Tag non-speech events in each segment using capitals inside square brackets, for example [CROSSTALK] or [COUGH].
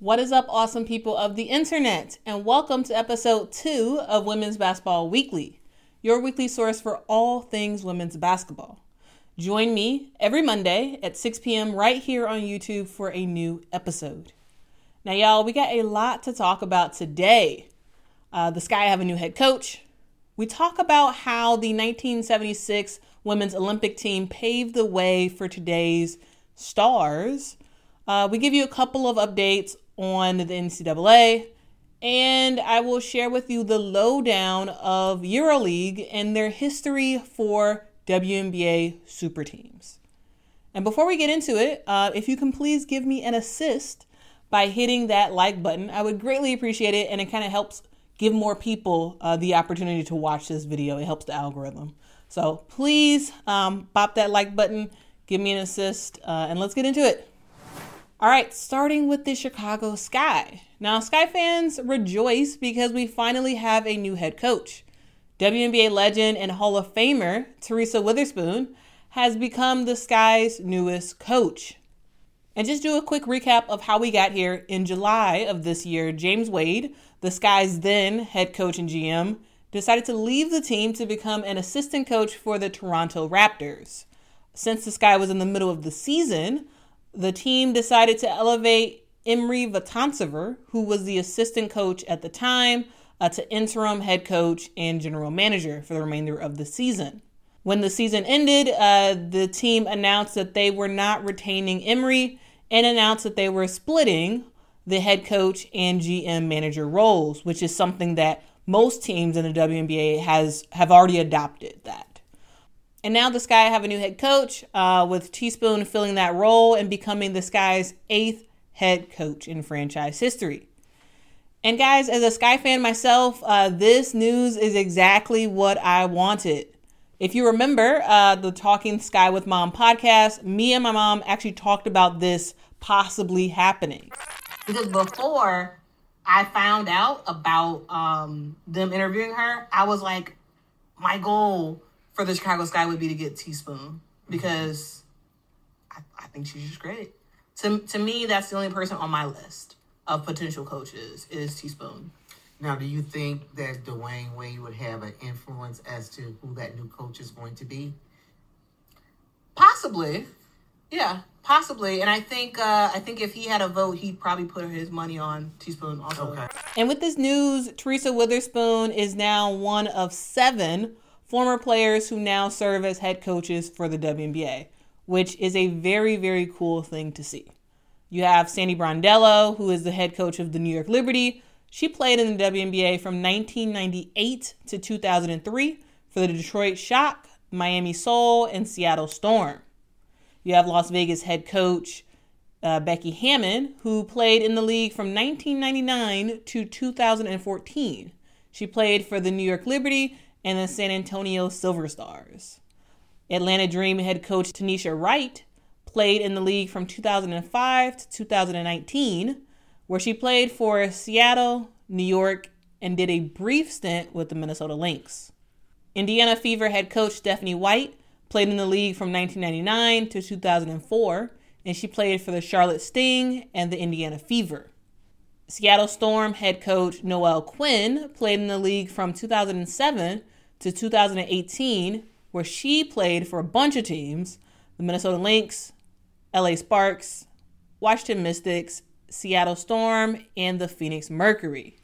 What is up, awesome people of the internet? And welcome to episode two of Women's Basketball Weekly, your weekly source for all things women's basketball. Join me every Monday at 6 p.m. right here on YouTube for a new episode. Now, y'all, we got a lot to talk about today. Uh, the Sky have a new head coach. We talk about how the 1976 women's Olympic team paved the way for today's stars. Uh, we give you a couple of updates on the NCAA, and I will share with you the lowdown of EuroLeague and their history for WNBA super teams. And before we get into it, uh, if you can please give me an assist by hitting that like button, I would greatly appreciate it, and it kind of helps give more people uh, the opportunity to watch this video. It helps the algorithm. So please um, bop that like button, give me an assist, uh, and let's get into it. All right, starting with the Chicago Sky. Now, Sky fans rejoice because we finally have a new head coach. WNBA legend and Hall of Famer Teresa Weatherspoon has become the Sky's newest coach. And just do a quick recap of how we got here. In July of this year, James Wade, the Sky's then head coach and GM, decided to leave the team to become an assistant coach for the Toronto Raptors. Since the Sky was in the middle of the season, the team decided to elevate Emre Vatansever, who was the assistant coach at the time, uh, to interim head coach and general manager for the remainder of the season. When the season ended, uh, the team announced that they were not retaining Emre and announced that they were splitting the head coach and GM manager roles, which is something that most teams in the WNBA has have already adopted that. And now the Sky have a new head coach uh, with Teaspoon filling that role and becoming the Sky's eighth head coach in franchise history. And guys, as a Sky fan myself, uh, this news is exactly what I wanted. If you remember uh, the Talking Sky with Mom podcast, me and my mom actually talked about this possibly happening. Because before I found out about um, them interviewing her, I was like, my goal for the Chicago Sky would be to get Teaspoon because I, I think she's just great. To, to me, that's the only person on my list of potential coaches is Teaspoon. Now, do you think that Dwyane Wade would have an influence as to who that new coach is going to be? Possibly, yeah, possibly. And I think uh, I think if he had a vote, he'd probably put his money on Teaspoon also. Okay. And with this news, Teresa Weatherspoon is now one of seven former players who now serve as head coaches for the WNBA, which is a very, very cool thing to see. You have Sandy Brondello, who is the head coach of the New York Liberty. She played in the WNBA from 1998 to 2003 for the Detroit Shock, Miami Sol, and Seattle Storm. You have Las Vegas head coach uh, Becky Hammon, who played in the league from 1999 to 2014. She played for the New York Liberty and the San Antonio Silver Stars. Atlanta Dream head coach Tanisha Wright played in the league from 2005 to 2019, where she played for Seattle, New York, and did a brief stint with the Minnesota Lynx. Indiana Fever head coach Stephanie White played in the league from 1999 to 2004, and she played for the Charlotte Sting and the Indiana Fever. Seattle Storm head coach Noelle Quinn played in the league from 2007 to 2018, where she played for a bunch of teams the Minnesota Lynx, LA Sparks, Washington Mystics, Seattle Storm, and the Phoenix Mercury.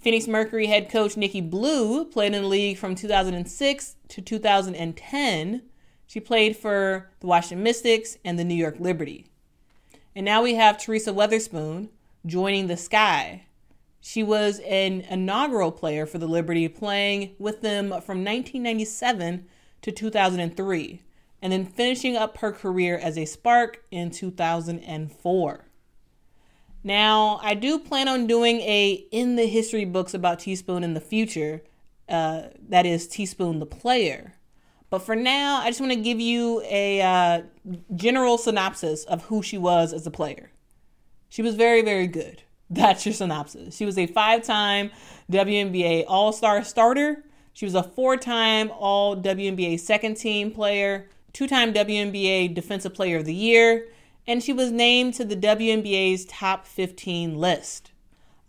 Phoenix Mercury head coach Nikki Blue played in the league from 2006 to 2010. She played for the Washington Mystics and the New York Liberty. And now we have Teresa Weatherspoon joining the Sky. She was an inaugural player for the Liberty, playing with them from 1997 to 2003, and then finishing up her career as a Spark in 2004. Now, I do plan on doing a in the history books about Teaspoon in the future. Uh, that is Teaspoon the player. But for now, I just want to give you a uh, general synopsis of who she was as a player. She was very, very good. That's your synopsis. She was a five time WNBA All Star starter. She was a four time All WNBA second team player, two time WNBA Defensive Player of the Year, and she was named to the WNBA's top 15 list.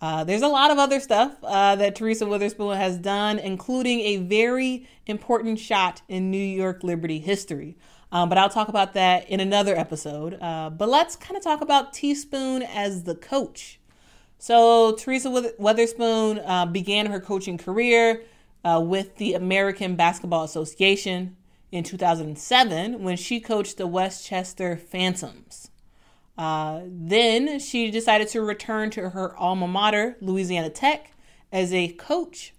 Uh, there's a lot of other stuff uh, that Teresa Weatherspoon has done, including a very important shot in New York Liberty history. Um, but I'll talk about that in another episode. Uh, but let's kind of talk about Teaspoon as the coach. So, Teresa Weatherspoon uh, began her coaching career uh, with the American Basketball Association in 2007 when she coached the Westchester Phantoms. Uh, then she decided to return to her alma mater, Louisiana Tech, as a coach.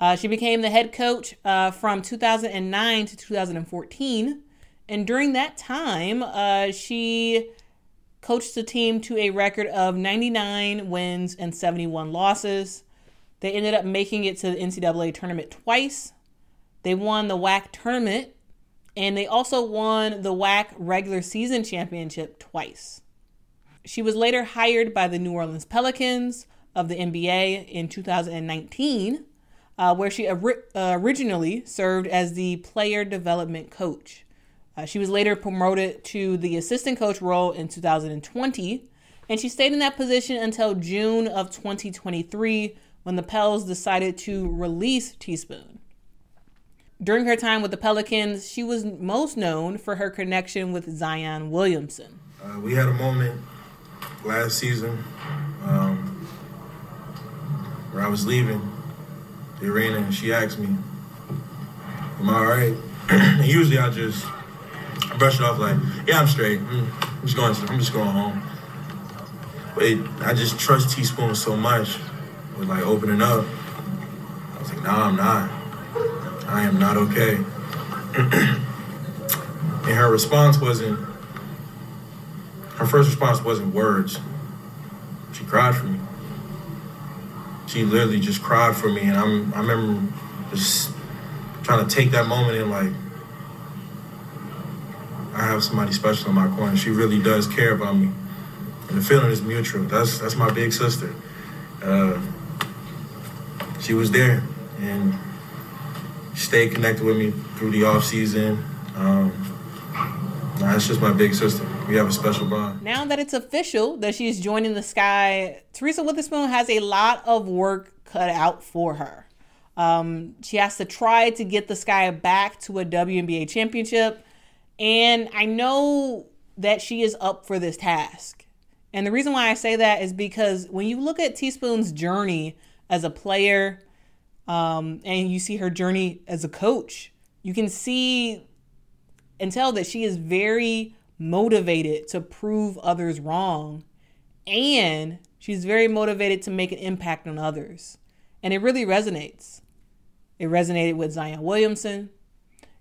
Uh, she became the head coach uh, from 2009 to 2014. And during that time, uh, she coached the team to a record of 99 wins and 71 losses. They ended up making it to the NCAA tournament twice. They won the WAC tournament, and they also won the WAC regular season championship twice. She was later hired by the New Orleans Pelicans of the NBA in 2019, uh, where she uh, originally served as the player development coach. Uh, she was later promoted to the assistant coach role in 2020, and she stayed in that position until June of 2023 when the Pels decided to release Teaspoon. During her time with the Pelicans, she was most known for her connection with Zion Williamson. Uh, we had a moment last season um, where I was leaving the arena and she asked me, Am I all right? [CLEARS THROAT] And usually I just brush it off like, yeah, I'm straight. Mm, I'm just going. I'm just going home. But it, I just trust Teaspoon so much with like opening up. I was like, nah, I'm not. I am not okay. [CLEARS THROAT] and her response wasn't. Her first response wasn't words. She cried for me. She literally just cried for me, and I'm. I remember just trying to take that moment and like have somebody special in my corner. She really does care about me, and the feeling is mutual. That's that's my big sister. Uh, she was there and stayed connected with me through the off season. Um, nah, just my big sister. We have a special bond. Now that it's official that she's joining the Sky, Teresa Weatherspoon has a lot of work cut out for her. Um, she has to try to get the Sky back to a WNBA championship. And I know that she is up for this task. And the reason why I say that is because when you look at Teaspoon's journey as a player um, and you see her journey as a coach, you can see and tell that she is very motivated to prove others wrong. And she's very motivated to make an impact on others. And it really resonates. It resonated with Zion Williamson.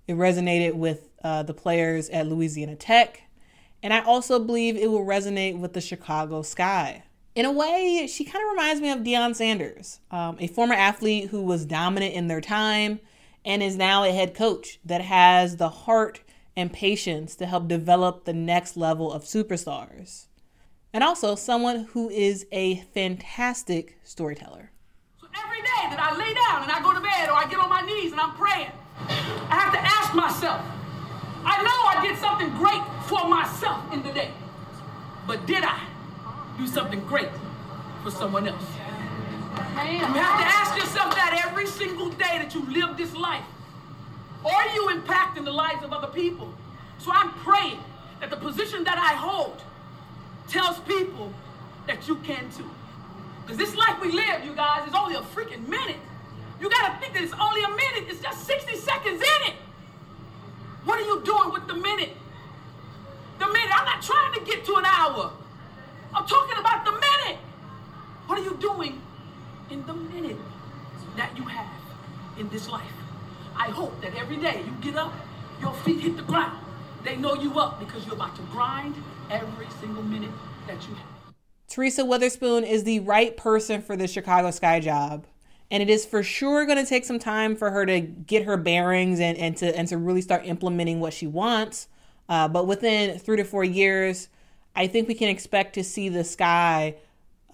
It resonated with uh, the players at Louisiana Tech. And I also believe it will resonate with the Chicago Sky. In a way, she kind of reminds me of Deion Sanders, um, a former athlete who was dominant in their time and is now a head coach that has the heart and patience to help develop the next level of superstars. And also someone who is a fantastic storyteller. So every day that I lay down and I go to bed or I get on my knees and I'm praying, I have to ask myself, I know I did something great for myself in the day. But did I do something great for someone else? You have to ask yourself that every single day that you live this life. Are you impacting the lives of other people? So I'm praying that the position that I hold tells people that you can too. Because this life we live, you guys, is only a freaking minute. You got to think that it's only a minute. It's just 60 seconds in it. What are you doing with the minute? The minute. I'm not trying to get to an hour. I'm talking about the minute. What are you doing in the minute that you have in this life? I hope that every day you get up, your feet hit the ground. They know you up because you're about to grind every single minute that you have. Teresa Weatherspoon is the right person for the Chicago Sky job and it is for sure going to take some time for her to get her bearings and, and to and to really start implementing what she wants uh, but within three to four years i think we can expect to see the sky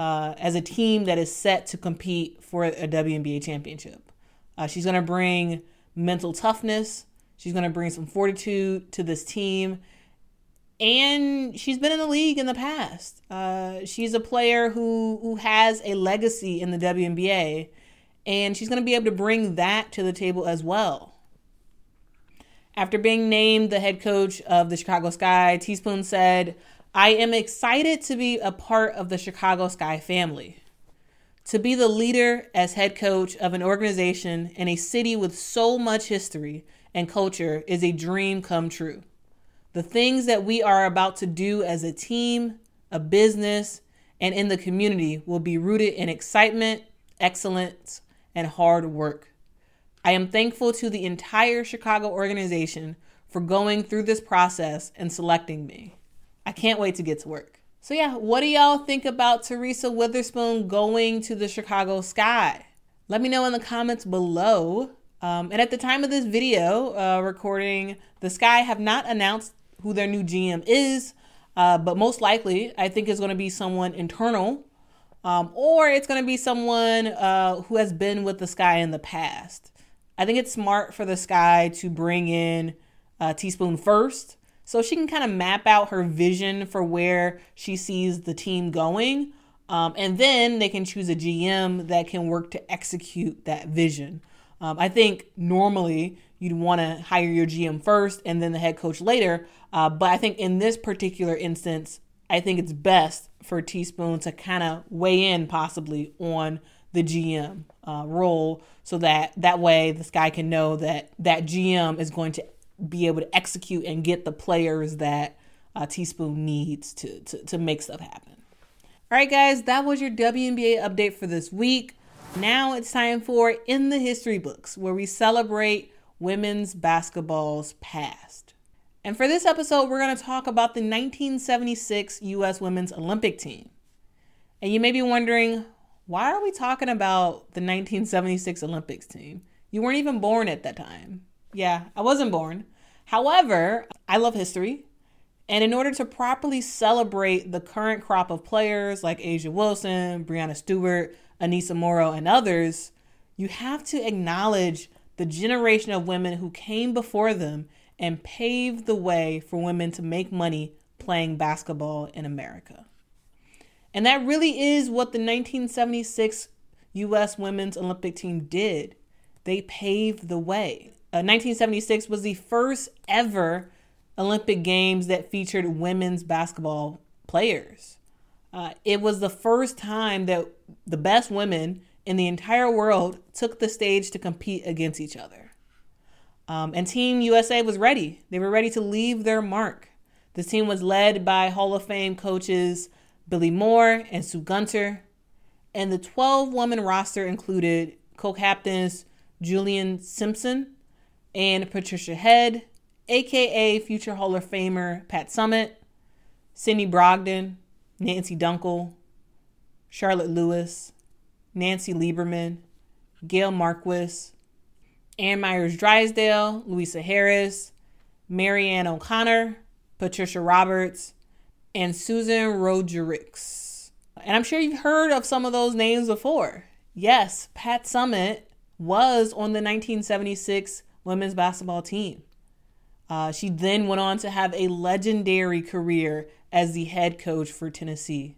uh, as a team that is set to compete for a WNBA championship. Uh, she's going to bring mental toughness. She's going to bring some fortitude to this team. and she's been in the league in the past. Uh, she's a player who who has a legacy in the WNBA, and she's going to be able to bring that to the table as well. After being named the head coach of the Chicago Sky, Teaspoon said, I am excited to be a part of the Chicago Sky family. To be the leader as head coach of an organization in a city with so much history and culture is a dream come true. The things that we are about to do as a team, a business, and in the community will be rooted in excitement, excellence, and hard work. I am thankful to the entire Chicago organization for going through this process and selecting me. I can't wait to get to work. So, yeah, what do y'all think about Teresa Weatherspoon going to the Chicago Sky? Let me know in the comments below. Um, and at the time of this video uh, recording, the Sky have not announced who their new GM is, uh, but most likely, I think it's going to be someone internal, um, or it's going to be someone uh, who has been with the Sky in the past. I think it's smart for the Sky to bring in uh, Teaspoon first so she can kind of map out her vision for where she sees the team going. Um, and then they can choose a GM that can work to execute that vision. Um, I think normally you'd want to hire your GM first and then the head coach later. Uh, but I think in this particular instance, I think it's best for Teaspoon to kind of weigh in possibly on the GM uh, role so that that way this guy can know that that GM is going to be able to execute and get the players that uh, Teaspoon needs to, to, to make stuff happen. All right, guys, that was your WNBA update for this week. Now it's time for In the History Books, where we celebrate women's basketball's past. And for this episode, we're going to talk about the 1976 U.S. Women's Olympic team. And you may be wondering, why are we talking about the 1976 Olympics team? You weren't even born at that time. Yeah, I wasn't born. However, I love history. And in order to properly celebrate the current crop of players like A'ja Wilson, Breanna Stewart, Aneesah Morrow, and others, you have to acknowledge the generation of women who came before them and paved the way for women to make money playing basketball in America. And that really is what the 1976 U.S. women's Olympic team did. They paved the way. 1976 uh, was the first ever Olympic Games that featured women's basketball players. Uh, it was the first time that the best women in the entire world took the stage to compete against each other. Um, and Team USA was ready. They were ready to leave their mark. The team was led by Hall of Fame coaches Billie Moore and Sue Gunter. And the 12 woman roster included co captains Juliene Simpson, and Patricia Head, aka future Hall of Famer Pat Summitt, Cindy Brogdon, Nancy Dunkle, Charlotte Lewis, Nancy Lieberman, Gail Marquis, Ann Meyers Drysdale, Lusia Harris, Mary Anne O'Connor, Patricia Roberts, and Susan Rodriguez. And I'm sure you've heard of some of those names before. Yes, Pat Summitt was on the 1976 women's basketball team. Uh, she then went on to have a legendary career as the head coach for Tennessee.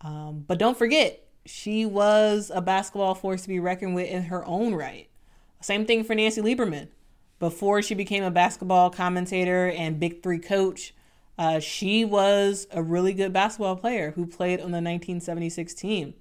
Um, but don't forget, she was a basketball force to be reckoned with in her own right. Same thing for Nancy Lieberman. Before she became a basketball commentator and Big Three coach, uh, she was a really good basketball player who played on the 1976 team.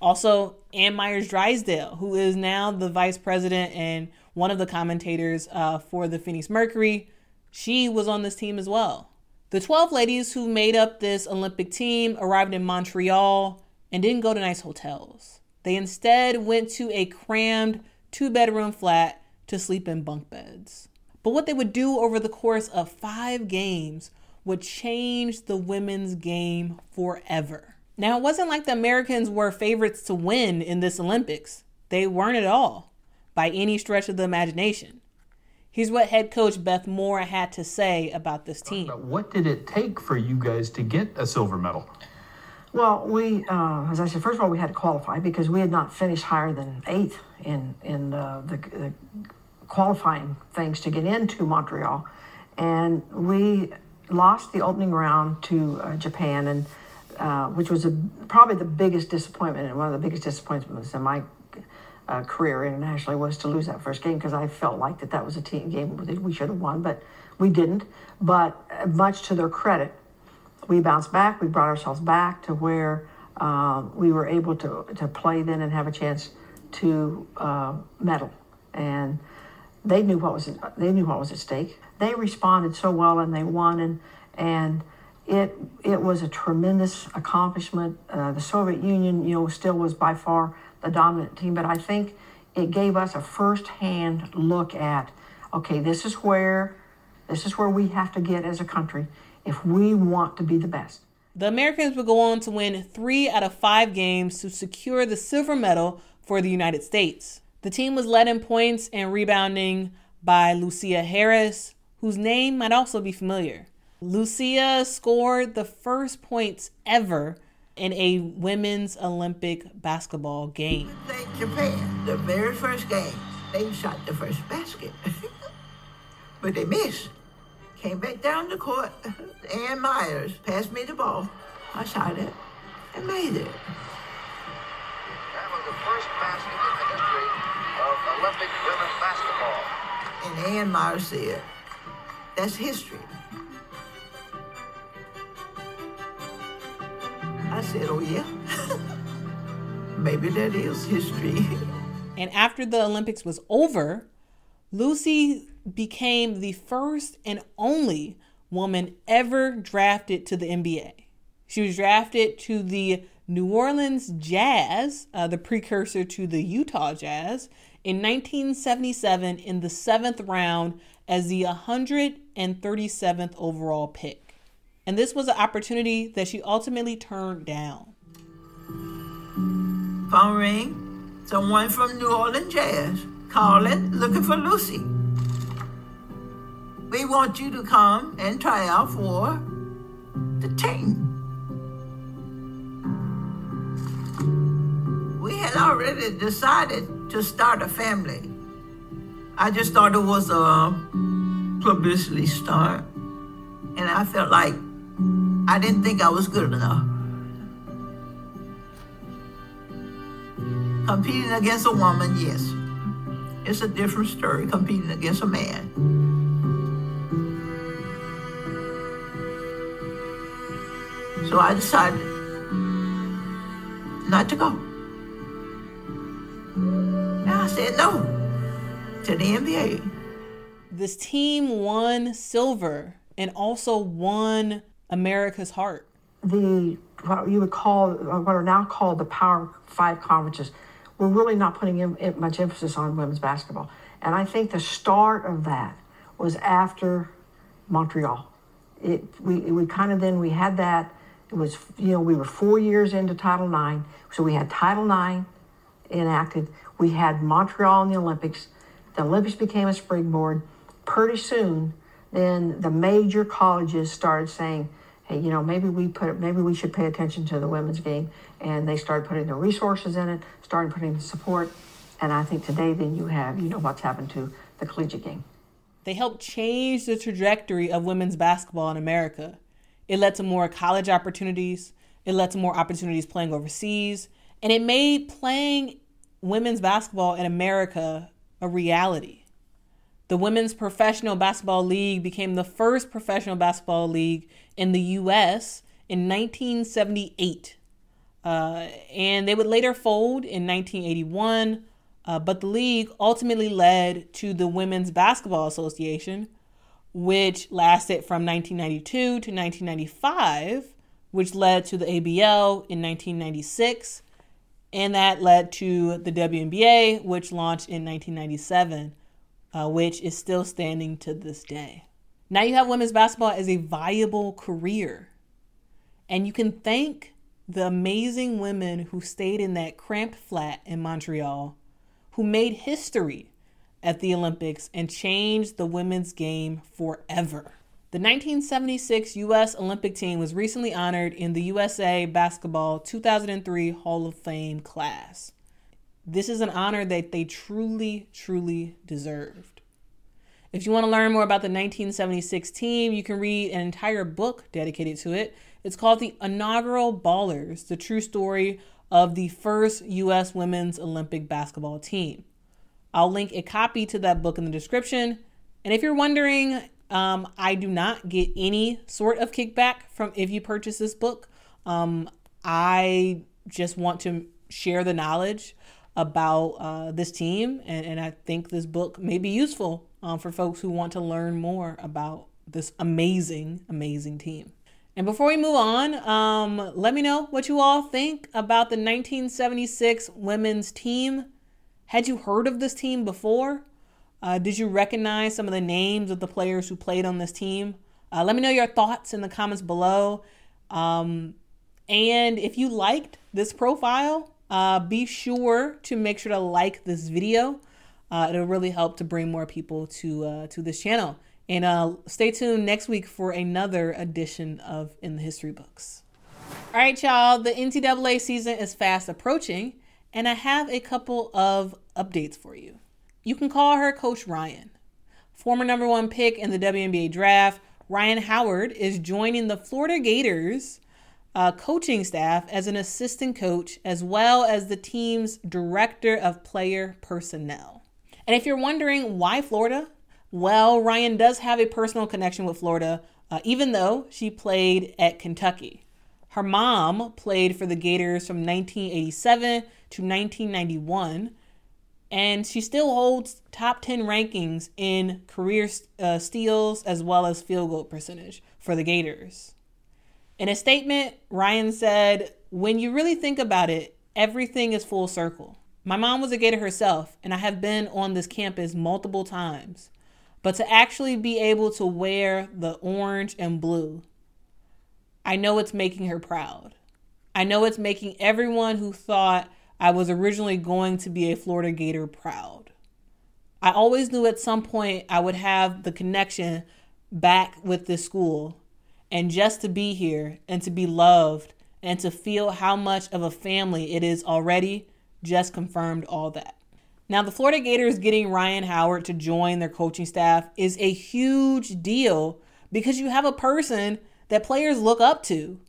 Also, Ann Meyers Drysdale, who is now the vice president and one of the commentators uh, for the Phoenix Mercury, she was on this team as well. The 12 ladies who made up this Olympic team arrived in Montreal and didn't go to nice hotels. They instead went to a crammed two bedroom flat to sleep in bunk beds. But what they would do over the course of five games would change the women's game forever. Now, it wasn't like the Americans were favorites to win in this Olympics, they weren't at all by any stretch of the imagination. Here's what head coach Beth Moore had to say about this team. What did it take for you guys to get a silver medal? Well, we, uh, as I said, first of all, we had to qualify because we had not finished higher than eighth in in uh, the, the, qualifying things to get into Montreal, and we lost the opening round to uh, Japan, and uh, which was a, probably the biggest disappointment and one of the biggest disappointments in my uh, career internationally was to lose that first game because I felt like that that was a team game that we should have won, but we didn't. But uh, much to their credit, we bounced back. We brought ourselves back to where uh, we were able to to play then and have a chance to uh, medal. And they knew what was they knew what was at stake. They responded so well and they won and and it it was a tremendous accomplishment. Uh, the Soviet Union, you know, still was by far the dominant team, but I think it gave us a first-hand look at okay, this is where this is where we have to get as a country if we want to be the best. The Americans would go on to win three out of five games to secure the silver medal for the United States. The team was led in points and rebounding by Lusia Harris, whose name might also be familiar. Lusia scored the first points ever in a women's Olympic basketball game. Japan, the very first game, they shot the first basket, [LAUGHS] but they missed. Came back down the court. Ann Meyers passed me the ball. I shot it and made it. That was the first basket in the history of Olympic women's basketball. And Ann Meyers said, that's history. I said, oh yeah? [LAUGHS] Maybe that is history. [LAUGHS] And after the Olympics was over, Lucy became the first and only woman ever drafted to the NBA. She was drafted to the New Orleans Jazz, uh, the precursor to the Utah Jazz, in 1977 in the seventh round as the 137th overall pick. And this was an opportunity that she ultimately turned down. Phone ring. Someone from New Orleans Jazz calling, looking for Lucy. We want you to come and try out for the team. Had already decided to start a family. I just thought it was a publicity stunt, and I felt like I didn't think I was good enough. Competing against a woman, yes. It's a different story competing against a man. So I decided not to go. And I said no to the NBA. This team won silver and also won America's heart. The what you would call uh, what are now called the Power Five conferences we're really not putting in, in much emphasis on women's basketball. And I think the start of that was after Montreal. It we we kind of then we had that. It was you know we were four years into Title IX, so we had Title IX enacted. We had Montreal in the Olympics. The Olympics became a springboard. Pretty soon, then the major colleges started saying, "Hey, you know, maybe we put maybe we should pay attention to the women's game." And they started putting the resources in it, started putting the support. And I think today, then you have, you know, what's happened to the collegiate game. They helped change the trajectory of women's basketball in America. It led to more college opportunities, it led to more opportunities playing overseas, and it made playing women's basketball in America a reality. The Women's Professional Basketball League became the first professional basketball league in the U.S. in 1978. Uh, and they would later fold in 1981, uh, but the league ultimately led to the Women's Basketball Association, which lasted from 1992 to 1995, which led to the ABL in 1996, and that led to the WNBA, which launched in 1997, uh, which is still standing to this day. Now you have women's basketball as a viable career, and you can thank the amazing women who stayed in that cramped flat in Montreal, who made history at the Olympics and changed the women's game forever. The 1976 U.S. Olympic team was recently honored in the USA Basketball 2003 Hall of Fame class. This is an honor that they truly, truly deserved. If you want to learn more about the 1976 team, you can read an entire book dedicated to it. It's called The Inaugural Ballers The True Story of the First U.S. Women's Olympic Basketball Team. I'll link a copy to that book in the description. And if you're wondering, um, I do not get any sort of kickback from if you purchase this book. Um, I just want to share the knowledge about uh, this team, and, and I think this book may be useful um, for folks who want to learn more about this amazing, amazing team. And before we move on, um, let me know what you all think about the 1976 women's team. Had you heard of this team before? Uh, did you recognize some of the names of the players who played on this team? Uh, let me know your thoughts in the comments below. Um, and if you liked this profile, uh, be sure to make sure to like this video. Uh, it'll really help to bring more people to uh, to this channel. And uh, stay tuned next week for another edition of In the History Books. All right, y'all, the NCAA season is fast approaching, and I have a couple of updates for you. You can call her Coach Rhyne. Former number one pick in the WNBA draft, Rhyne Howard is joining the Florida Gators uh, coaching staff as an assistant coach, as well as the team's director of player personnel. And if you're wondering why Florida, well, Rhyne does have a personal connection with Florida, uh, even though she played at Kentucky. Her mom played for the Gators from 1987 to 1991, and she still holds top 10 rankings in career uh, steals as well as field goal percentage for the Gators. In a statement, Rhyne said, When you really think about it, everything is full circle. My mom was a Gator herself, and I have been on this campus multiple times. But to actually be able to wear the orange and blue, I know it's making her proud. I know it's making everyone who thought I was originally going to be a Florida Gator proud. I always knew at some point I would have the connection back with this school. And just to be here and to be loved and to feel how much of a family it is already just confirmed all that. Now, the Florida Gators getting Rhyne Howard to join their coaching staff is a huge deal because you have a person that players look up to,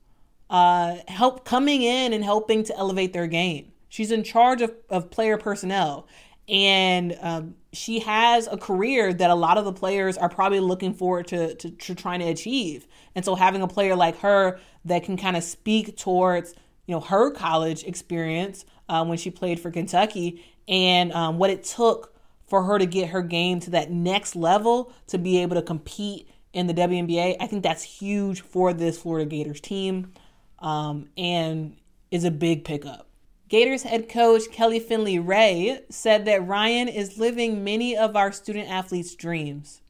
uh, help coming in and helping to elevate their game. She's in charge of, of player personnel, and um, she has a career that a lot of the players are probably looking forward to, to, to trying to achieve. And so, having a player like her that can kind of speak towards you know her college experience uh, when she played for Kentucky and um, what it took for her to get her game to that next level to be able to compete in the WNBA. I think that's huge for this Florida Gators team um, and is a big pickup. Gators head coach Kelly Finley Ray said that Rhyne is living many of our student athletes' dreams.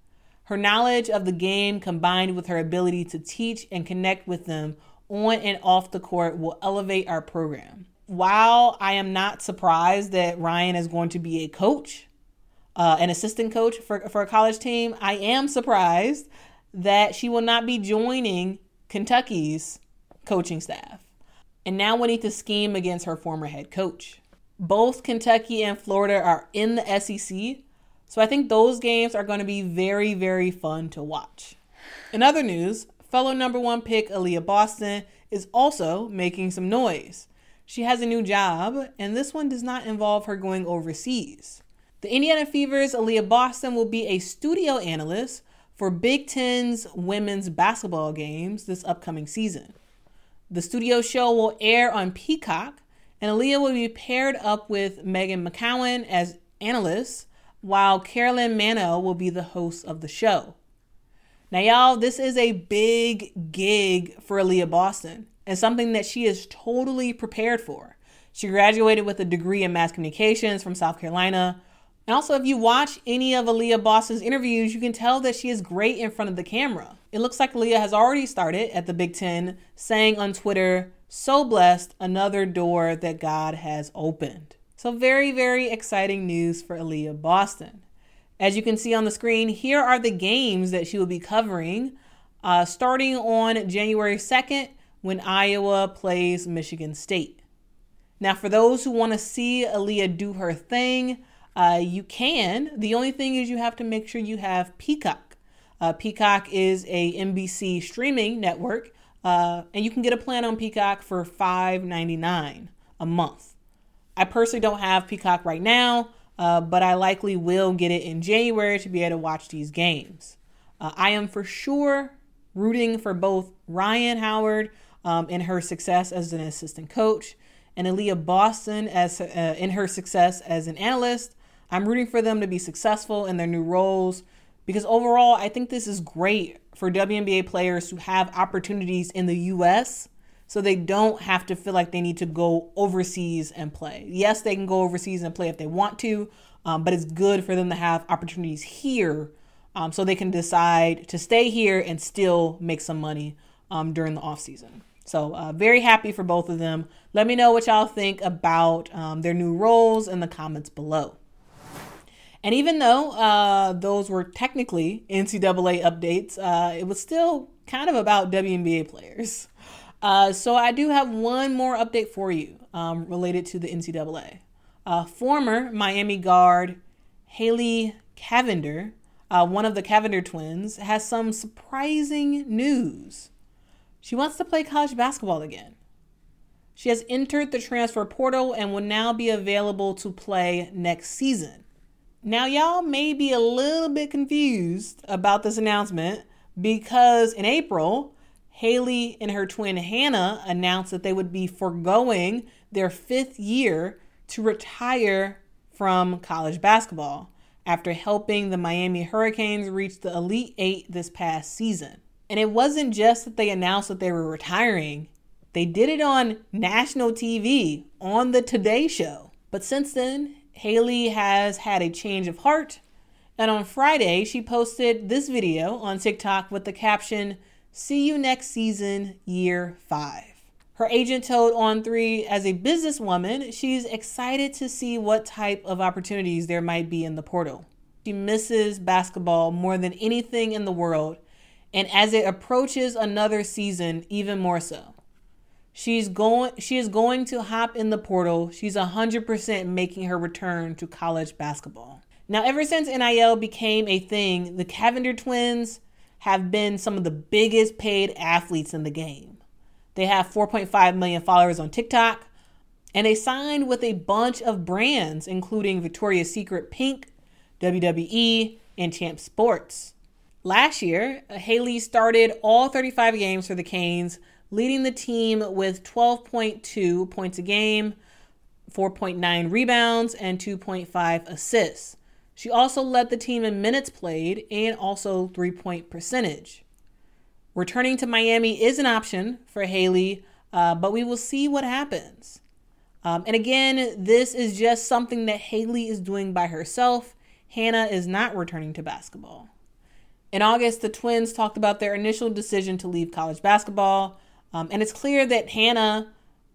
Her knowledge of the game combined with her ability to teach and connect with them on and off the court will elevate our program while I am not surprised that Rhyne is going to be a coach, uh, an assistant coach for, for a college team, I am surprised that she will not be joining Kentucky's coaching staff. And now we need to scheme against her former head coach. Both Kentucky and Florida are in the SEC, so I think those games are going to be very, very fun to watch. In other news, fellow number one pick Aliyah Boston is also making some noise. She has a new job, and this one does not involve her going overseas. The Indiana Fever's Aliyah Boston will be a studio analyst for Big Ten's women's basketball games this upcoming season. The studio show will air on Peacock, and Aliyah will be paired up with Meghan McKeown as analyst, while Carolyn Manno will be the host of the show. Now, y'all, this is a big gig for Aliyah Boston and something that she is totally prepared for. She graduated with a degree in mass communications from South Carolina. And also, if you watch any of Aliyah Boston's interviews, you can tell that she is great in front of the camera. It looks like Aliyah has already started at the Big Ten, saying on Twitter, So blessed, another door that God has opened. So, very, very exciting news for Aliyah Boston. As you can see on the screen, here are the games that she will be covering. Uh, starting on January 2nd, when Iowa plays Michigan State. Now, for those who want to see Aliyah do her thing, uh, you can. The only thing is you have to make sure you have Peacock. Uh, Peacock is a NBC streaming network, uh, and you can get a plan on Peacock for $5.99 a month. I personally don't have Peacock right now, uh, but I likely will get it in January to be able to watch these games. Uh, I am for sure rooting for both Rhyne Howard um, in her success as an assistant coach and Aliyah Boston as uh, in her success as an analyst. I'm rooting for them to be successful in their new roles because overall, I think this is great for WNBA players to have opportunities in the U.S. so they don't have to feel like they need to go overseas and play. Yes, they can go overseas and play if they want to, um, but it's good for them to have opportunities here um, so they can decide to stay here and still make some money um, during the off season. So uh, very happy for both of them. Let me know what y'all think about um, their new roles in the comments below. And even though uh, those were technically NCAA updates, uh, it was still kind of about WNBA players. Uh, so I do have one more update for you um, related to the NCAA. Uh, former Miami guard Haley Cavinder, uh, one of the Cavinder twins, has some surprising news. She wants to play college basketball again. She has entered the transfer portal and will now be available to play next season. Now, y'all may be a little bit confused about this announcement because in April, Haley and her twin Hannah announced that they would be foregoing their fifth year to retire from college basketball after helping the Miami Hurricanes reach the Elite Eight this past season. And it wasn't just that they announced that they were retiring, they did it on national TV on the Today Show. But since then, Haley has had a change of heart. And on Friday, she posted this video on TikTok with the caption, See you next season, year five. Her agent told On3 as a businesswoman, she's excited to see what type of opportunities there might be in the portal. She misses basketball more than anything in the world and as it approaches another season, even more so. She's going she is going to hop in the portal. She's 100% making her return to college basketball. Now, ever since NIL became a thing, the Cavinder twins have been some of the biggest paid athletes in the game. They have 4.5 million followers on TikTok, and they signed with a bunch of brands, including Victoria's Secret Pink, WWE, and Champ Sports. Last year, Haley started all 35 games for the Canes, leading the team with 12.2 points a game, 4.9 rebounds, and 2.5 assists. She also led the team in minutes played and also three point percentage. Returning to Miami is an option for Haley, uh, but we will see what happens. Um, and again, this is just something that Haley is doing by herself. Hannah is not returning to basketball. In August, the twins talked about their initial decision to leave college basketball. Um, and it's clear that Hannah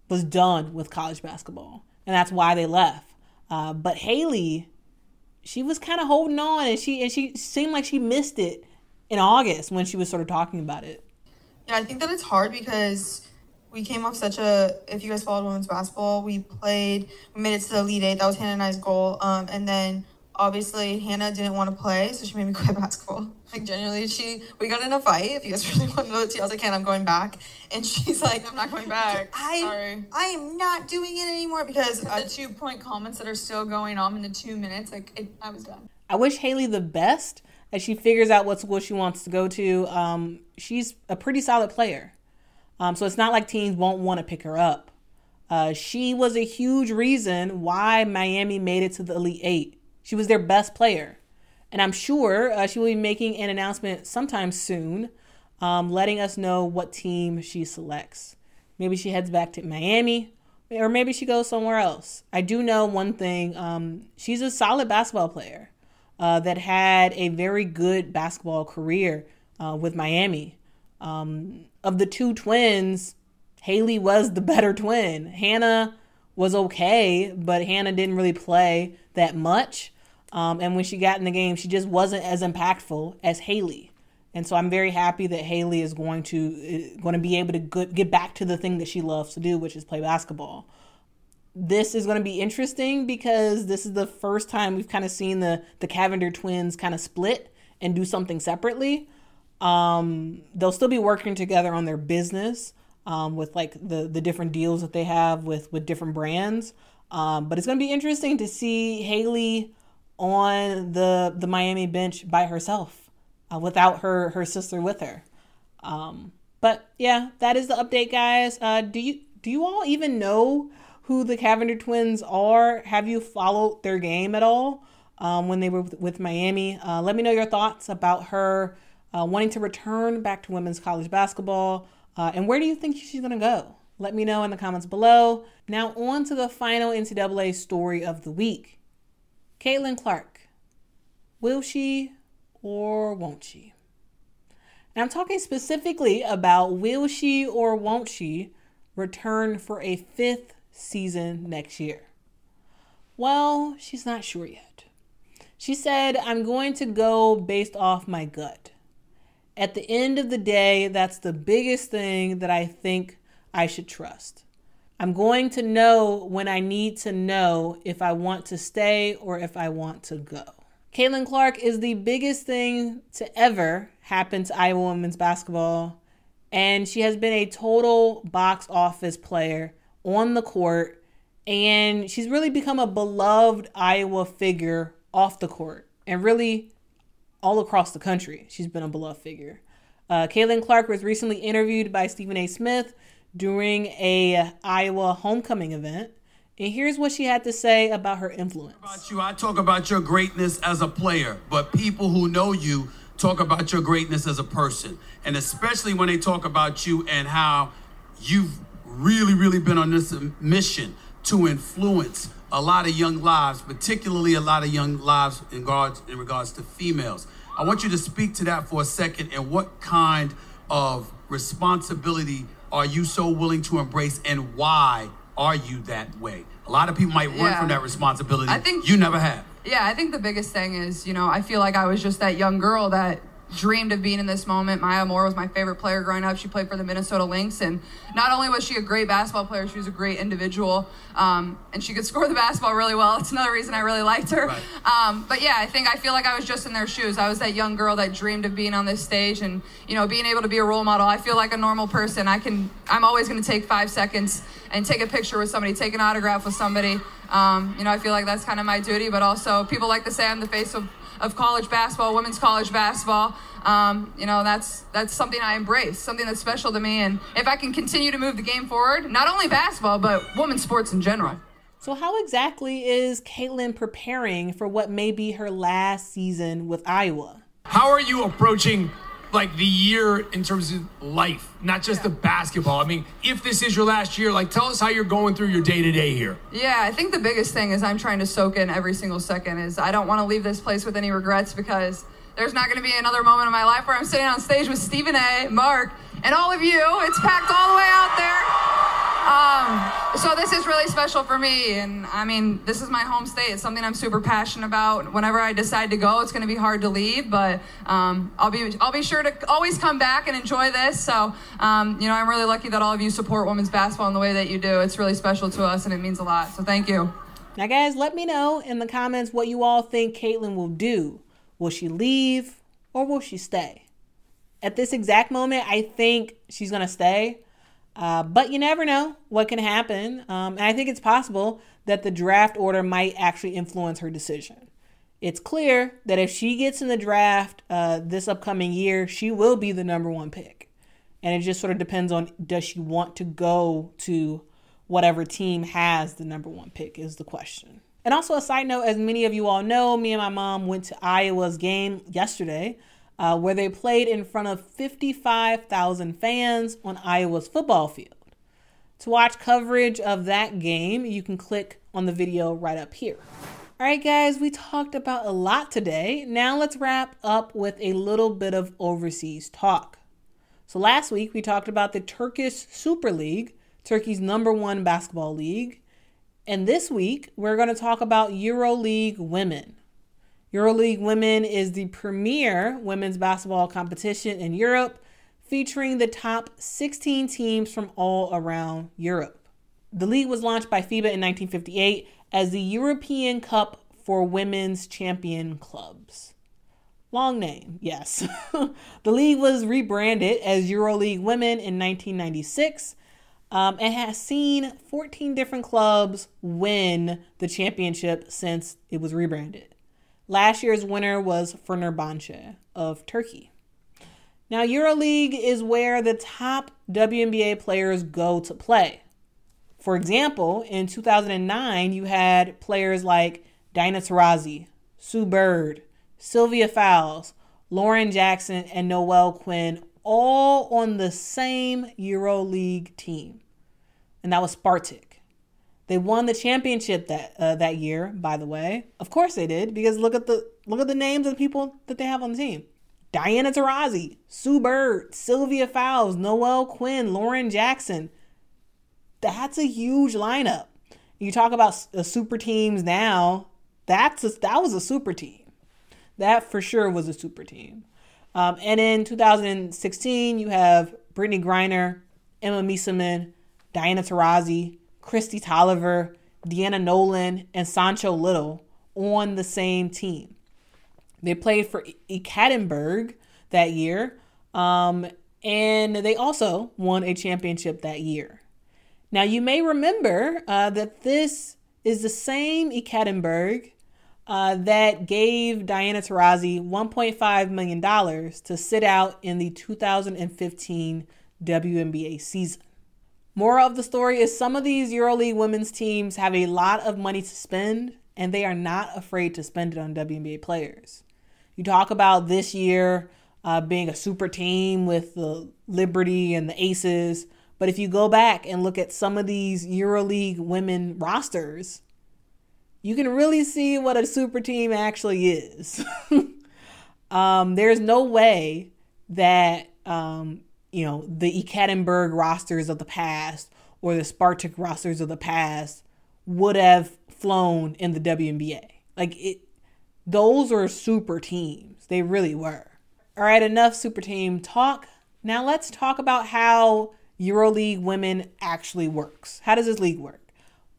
was done with college basketball, and that's why they left. Uh, but Haley, she was kind of holding on, and she and she seemed like she missed it in August when she was sort of talking about it. Yeah, I think that it's hard because we came off such a. If you guys followed women's basketball, we played, we made it to the Elite Eight. That was Hannah and I's goal. Um, and then obviously Hannah didn't want to play, so she made me [LAUGHS] quit basketball. Like genuinely, she we got in a fight. If you guys [LAUGHS] really want to know it, I was like, "Hannah, I'm going back," and [LAUGHS] she's like, "I'm not going back. I Sorry. I am not doing it anymore because the two point comments that are still going on in the two minutes, like it, I was done." I wish Haley the best as she figures out what school she wants to go to. Um, she's a pretty solid player, um, so it's not like teams won't want to pick her up. Uh, she was a huge reason why Miami made it to the Elite Eight. She was their best player. And I'm sure uh, she will be making an announcement sometime soon, um, letting us know what team she selects. Maybe she heads back to Miami, or maybe she goes somewhere else. I do know one thing um, she's a solid basketball player uh, that had a very good basketball career uh, with Miami. Um, of the two twins, Haley was the better twin. Hannah was okay, but Hannah didn't really play that much. Um, and when she got in the game, she just wasn't as impactful as Haley. And so I'm very happy that Haley is going to uh, going to be able to get back to the thing that she loves to do, which is play basketball. this is going to be interesting because this is the first time we've kind of seen the the Cavinder twins kind of split and do something separately. Um, they'll still be working together on their business um, with like the the different deals that they have with with different brands. Um, but it's going to be interesting to see Haley on the the Miami bench by herself uh, without her her sister with her. Um, but yeah, that is the update, guys. Uh, do you do you all even know who the Cavinder twins are? Have you followed their game at all um, when they were with, with Miami? Uh, let me know your thoughts about her uh, wanting to return back to women's college basketball. Uh, and where do you think she's going to go? Let me know in the comments below. Now, on to the final NCAA story of the week Caitlin Clark. Will she or won't she? And I'm talking specifically about will she or won't she return for a fifth season next year? Well, she's not sure yet. She said, I'm going to go based off my gut. At the end of the day, that's the biggest thing that I think I should trust. I'm going to know when I need to know if I want to stay or if I want to go. Caitlin Clark is the biggest thing to ever happen to Iowa women's basketball, and she has been a total box office player on the court, and she's really become a beloved Iowa figure off the court and really all across the country. She's been a beloved figure. Uh, Caitlin Clark was recently interviewed by Stephen A. Smith during a Iowa homecoming event. And here's what she had to say about her influence. About you, I talk about your greatness as a player, but people who know you talk about your greatness as a person. And especially when they talk about you and how you've really, really been on this mission to influence a lot of young lives, particularly a lot of young lives in regards, in regards to females. I want you to speak to that for a second and what kind of responsibility are you so willing to embrace and why are you that way? A lot of people might run Yeah. from that responsibility. I think- you never have. Yeah, I think the biggest thing is, you know, I feel like I was just that young girl that dreamed of being in this moment. Maya Moore was my favorite player growing up. She played for the Minnesota Lynx, and not only was she a great basketball player, she was a great individual, um, and she could [LAUGHS] score the basketball really well. It's another reason I really liked her. Um, but yeah, I think I feel like I was just in their shoes. I was that young girl that dreamed of being on this stage and you know being able to be a role model. I feel like a normal person. I can. I'm always going to take five seconds and take a picture with somebody, take an autograph with somebody. Um, you know, I feel like that's kind of my duty. But also, people like to say I'm the face of of college basketball, women's college basketball. Um, you know, that's that's something I embrace, something that's special to me. And if I can continue to move the game forward, not only basketball but women's sports in general. So, how exactly is Caitlin preparing for what may be her last season with Iowa? How are you approaching like the year in terms of life, not just the basketball? I mean, if this is your last year, like tell us how you're going through your day to day here. Yeah, I think the biggest thing is I'm trying to soak in every single second. Is I don't want to leave this place with any regrets because there's not going to be another moment in my life where I'm sitting on stage with Stephen A, Mark, and all of you. It's packed all the way out there. Um, so this is really special for me, and I mean, this is my home state. It's something I'm super passionate about. Whenever I decide to go, it's going to be hard to leave, but um, I'll be I'll be sure to always come back and enjoy this. So, um, you know, I'm really lucky that all of you support women's basketball in the way that you do. It's really special to us, and it means a lot. So, thank you. Now, guys, let me know in the comments what you all think Caitlin will do. Will she leave or will she stay? At this exact moment, I think she's going to stay. Uh, but you never know what can happen. Um, and I think it's possible that the draft order might actually influence her decision. It's clear that if she gets in the draft uh, this upcoming year, she will be the number one pick. And it just sort of depends on does she want to go to whatever team has the number one pick, is the question. And also, a side note, as many of you all know, me and my mom went to Iowa's game yesterday, uh, where they played in front of 55,000 fans on Iowa's football field. To watch coverage of that game, you can click on the video right up here. All right, guys, we talked about a lot today. Now let's wrap up with a little bit of overseas talk. So, last week we talked about the Turkish Super League, Turkey's number one basketball league. And this week, we're going to talk about EuroLeague Women. EuroLeague Women is the premier women's basketball competition in Europe, featuring the top 16 teams from all around Europe. the league was launched by FIBA in 1958 as the European Cup for Women's Champion Clubs. Long name, yes. [LAUGHS] the league was rebranded as EuroLeague Women in 1996 um, and has seen 14 different clubs win the championship since it was rebranded. Last year's winner was Fenerbahce of Turkey. Now, EuroLeague is where the top WNBA players go to play. For example, in 2009, you had players like Diana Taurasi, Sue Bird, Sylvia Fowles, Lauren Jackson, and Noelle Quinn all on the same EuroLeague team. And that was Spartak. They won the championship that uh, that year, by the way. Of course they did, because look at the look at the names of the people that they have on the team. Diana Taurasi, Sue Bird, Sylvia Fowles, Noelle Quinn, Lauren Jackson. That's a huge lineup. You talk about uh, super teams now. That's a, that was a super team. That for sure was a super team. Um, and in 2016, you have Brittney Griner, Emma Meesseman, Diana Taurasi, Kristi Toliver, Deanna Nolan, and Sancho Lyttle on the same team. They played for Ekaterinburg that year, um, and they also won a championship that year. Now, you may remember uh, that this is the same Ekaterinburg uh, that gave Diana Taurasi $1.5 million to sit out in the 2015 WNBA season. Moral of the story is some of these EuroLeague women's teams have a lot of money to spend, and they are not afraid to spend it on WNBA players. You talk about this year uh, being a super team with the Liberty and the Aces, but if you go back and look at some of these EuroLeague women rosters, you can really see what a super team actually is. [LAUGHS] um, there's no way that um, you know, the Ekaterinburg rosters of the past or the Spartak rosters of the past would have flown in the WNBA. Like it those were super teams. They really were. All right, enough super team talk. Now let's talk about how EuroLeague women actually works. How does this league work?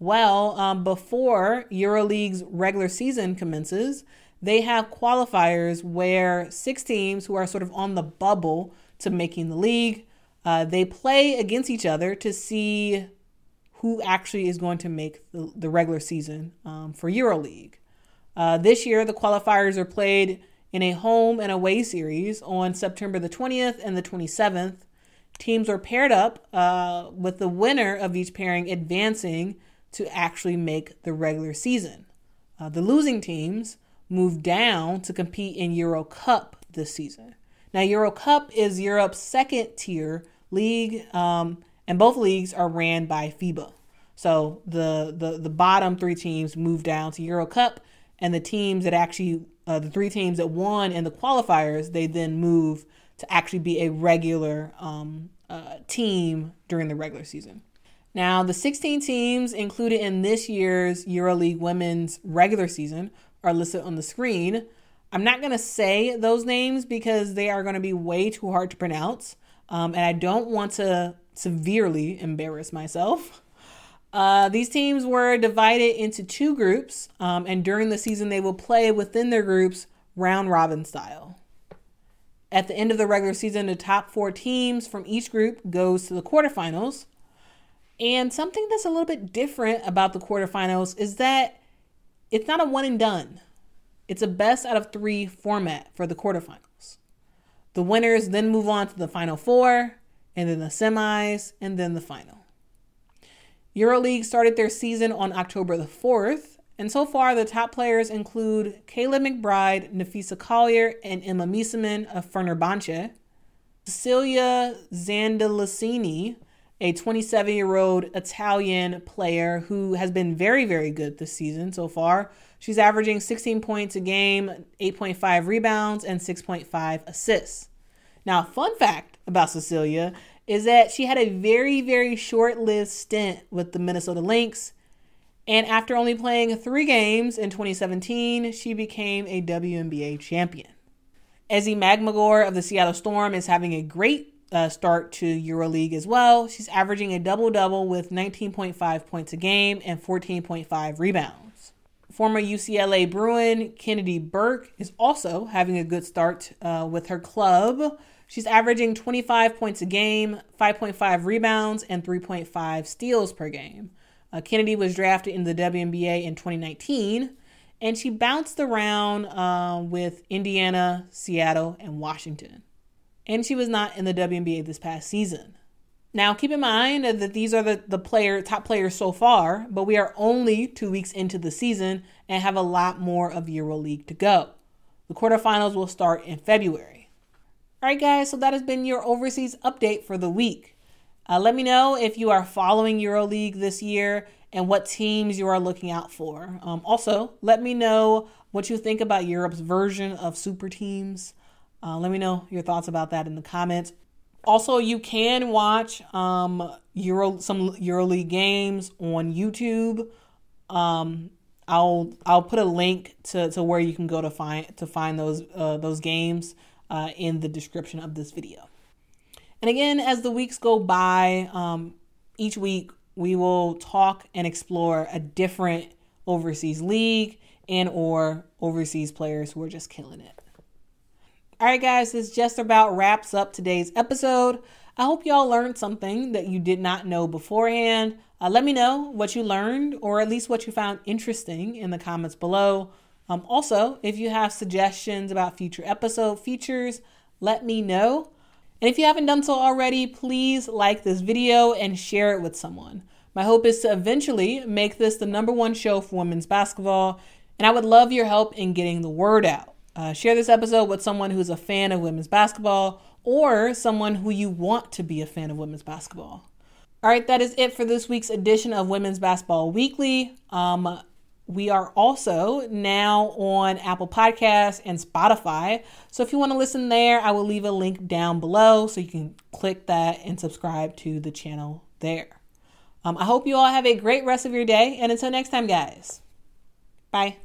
Well, um, before EuroLeague's regular season commences, they have qualifiers where six teams who are sort of on the bubble to making the league. Uh, they play against each other to see who actually is going to make the, the regular season um, for EuroLeague. Uh, this year, the qualifiers are played in a home and away series on September the 20th and the 27th. Teams are paired up uh, with the winner of each pairing advancing to actually make the regular season. Uh, the losing teams move down to compete in Euro Cup this season. Now, Euro Cup is Europe's second tier league, um, and both leagues are ran by FIBA. So the, the the bottom three teams move down to Euro Cup, and the teams that actually uh, the three teams that won in the qualifiers, they then move to actually be a regular um, uh, team during the regular season. Now, the 16 teams included in this year's EuroLeague Women's regular season are listed on the screen. I'm not going to say those names because they are going to be way too hard to pronounce. Um, and I don't want to severely embarrass myself. Uh, these teams were divided into two groups, um, and during the season, they will play within their groups round robin style. At the end of the regular season, the top four teams from each group goes to the quarterfinals. And something that's a little bit different about the quarterfinals is that it's not a one and done. It's a best out of three format for the quarterfinals. The winners then move on to the final four, and then the semis, and then the final. EuroLeague started their season on October the 4th, and so far the top players include Kayla McBride, Napheesa Collier, and Emma Meesseman of Fenerbahce, Cecilia Zandalasini, a 27 year old Italian player who has been very, very good this season so far. She's averaging 16 points a game, 8.5 rebounds, and 6.5 assists. Now, fun fact about Cecilia is that she had a very, very short lived stint with the Minnesota Lynx. And after only playing three games in 2017, she became a WNBA champion. Ezi Magbegor of the Seattle Storm is having a great uh, start to EuroLeague as well. She's averaging a double double with 19.5 points a game and 14.5 rebounds. Former UCLA Bruin Kennedy Burke is also having a good start uh, with her club. She's averaging 25 points a game, 5.5 rebounds, and 3.5 steals per game. Uh, Kennedy was drafted in the WNBA in 2019, and she bounced around uh, with Indiana, Seattle, and Washington. And she was not in the WNBA this past season. Now, keep in mind that these are the, the player top players so far, but we are only two weeks into the season and have a lot more of EuroLeague to go. The quarterfinals will start in February. All right, guys, so that has been your overseas update for the week. Uh, let me know if you are following EuroLeague this year and what teams you are looking out for. Um, also, let me know what you think about Europe's version of super teams. Uh, let me know your thoughts about that in the comments. Also, you can watch um, Euro some EuroLeague games on YouTube. Um, I'll I'll put a link to, to where you can go to find to find those uh, those games uh, in the description of this video. And again, as the weeks go by, um, each week we will talk and explore a different overseas league and or overseas players who are just killing it. All right, guys, this just about wraps up today's episode. I hope y'all learned something that you did not know beforehand. Uh, let me know what you learned or at least what you found interesting in the comments below. Um, also, if you have suggestions about future episode features, let me know. And if you haven't done so already, please like this video and share it with someone. My hope is to eventually make this the number one show for women's basketball, and I would love your help in getting the word out. Uh, share this episode with someone who's a fan of women's basketball or someone who you want to be a fan of women's basketball. All right, that is it for this week's edition of Women's Basketball Weekly. Um, we are also now on Apple Podcasts and Spotify. So if you want to listen there, I will leave a link down below so you can click that and subscribe to the channel there. Um, I hope you all have a great rest of your day. And until next time, guys, bye.